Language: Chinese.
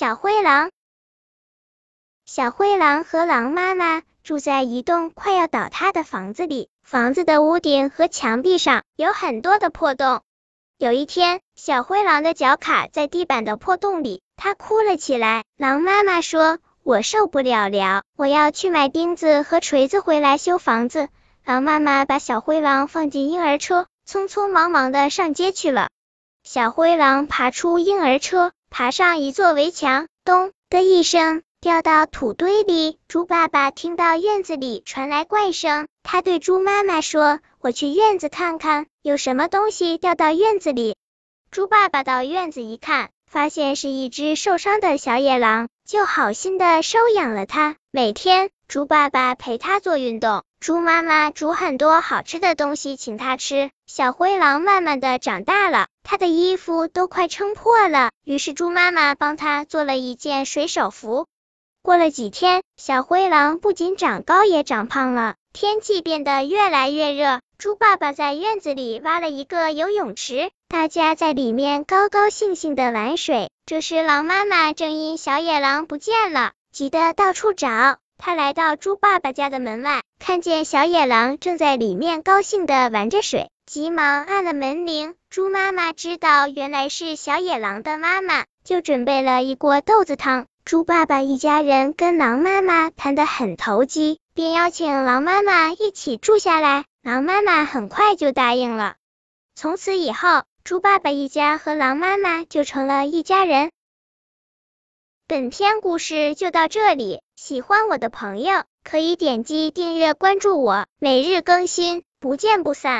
小灰狼。小灰狼和狼妈妈住在一栋快要倒塌的房子里，房子的屋顶和墙壁上有很多的破洞。有一天，小灰狼的脚卡在地板的破洞里，它哭了起来。狼妈妈说：“我受不了了，我要去买钉子和锤子回来修房子。”狼妈妈把小灰狼放进婴儿车，匆匆忙忙的上街去了。小灰狼爬出婴儿车，爬上一座围墙，咚的一声掉到土堆里。猪爸爸听到院子里传来怪声，他对猪妈妈说：“我去院子看看，有什么东西掉到院子里。”猪爸爸到院子一看，发现是一只受伤的小野狼，就好心的收养了它。每天，猪爸爸陪它做运动。猪妈妈煮很多好吃的东西请它吃，小灰狼慢慢的长大了，它的衣服都快撑破了，于是猪妈妈帮它做了一件水手服。过了几天，小灰狼不仅长高也长胖了，天气变得越来越热，猪爸爸在院子里挖了一个游泳池，大家在里面高高兴兴的玩水。这时，狼妈妈正因小野狼不见了，急得到处找。她来到猪爸爸家的门外，看见小野狼正在里面高兴的玩着水，急忙按了门铃。猪妈妈知道原来是小野狼的妈妈，就准备了一锅豆子汤。猪爸爸一家人跟狼妈妈谈得很投机，便邀请狼妈妈一起住下来。狼妈妈很快就答应了。从此以后，猪爸爸一家和狼妈妈就成了一家人。本篇故事就到这里，喜欢我的朋友可以点击订阅关注我，每日更新，不见不散。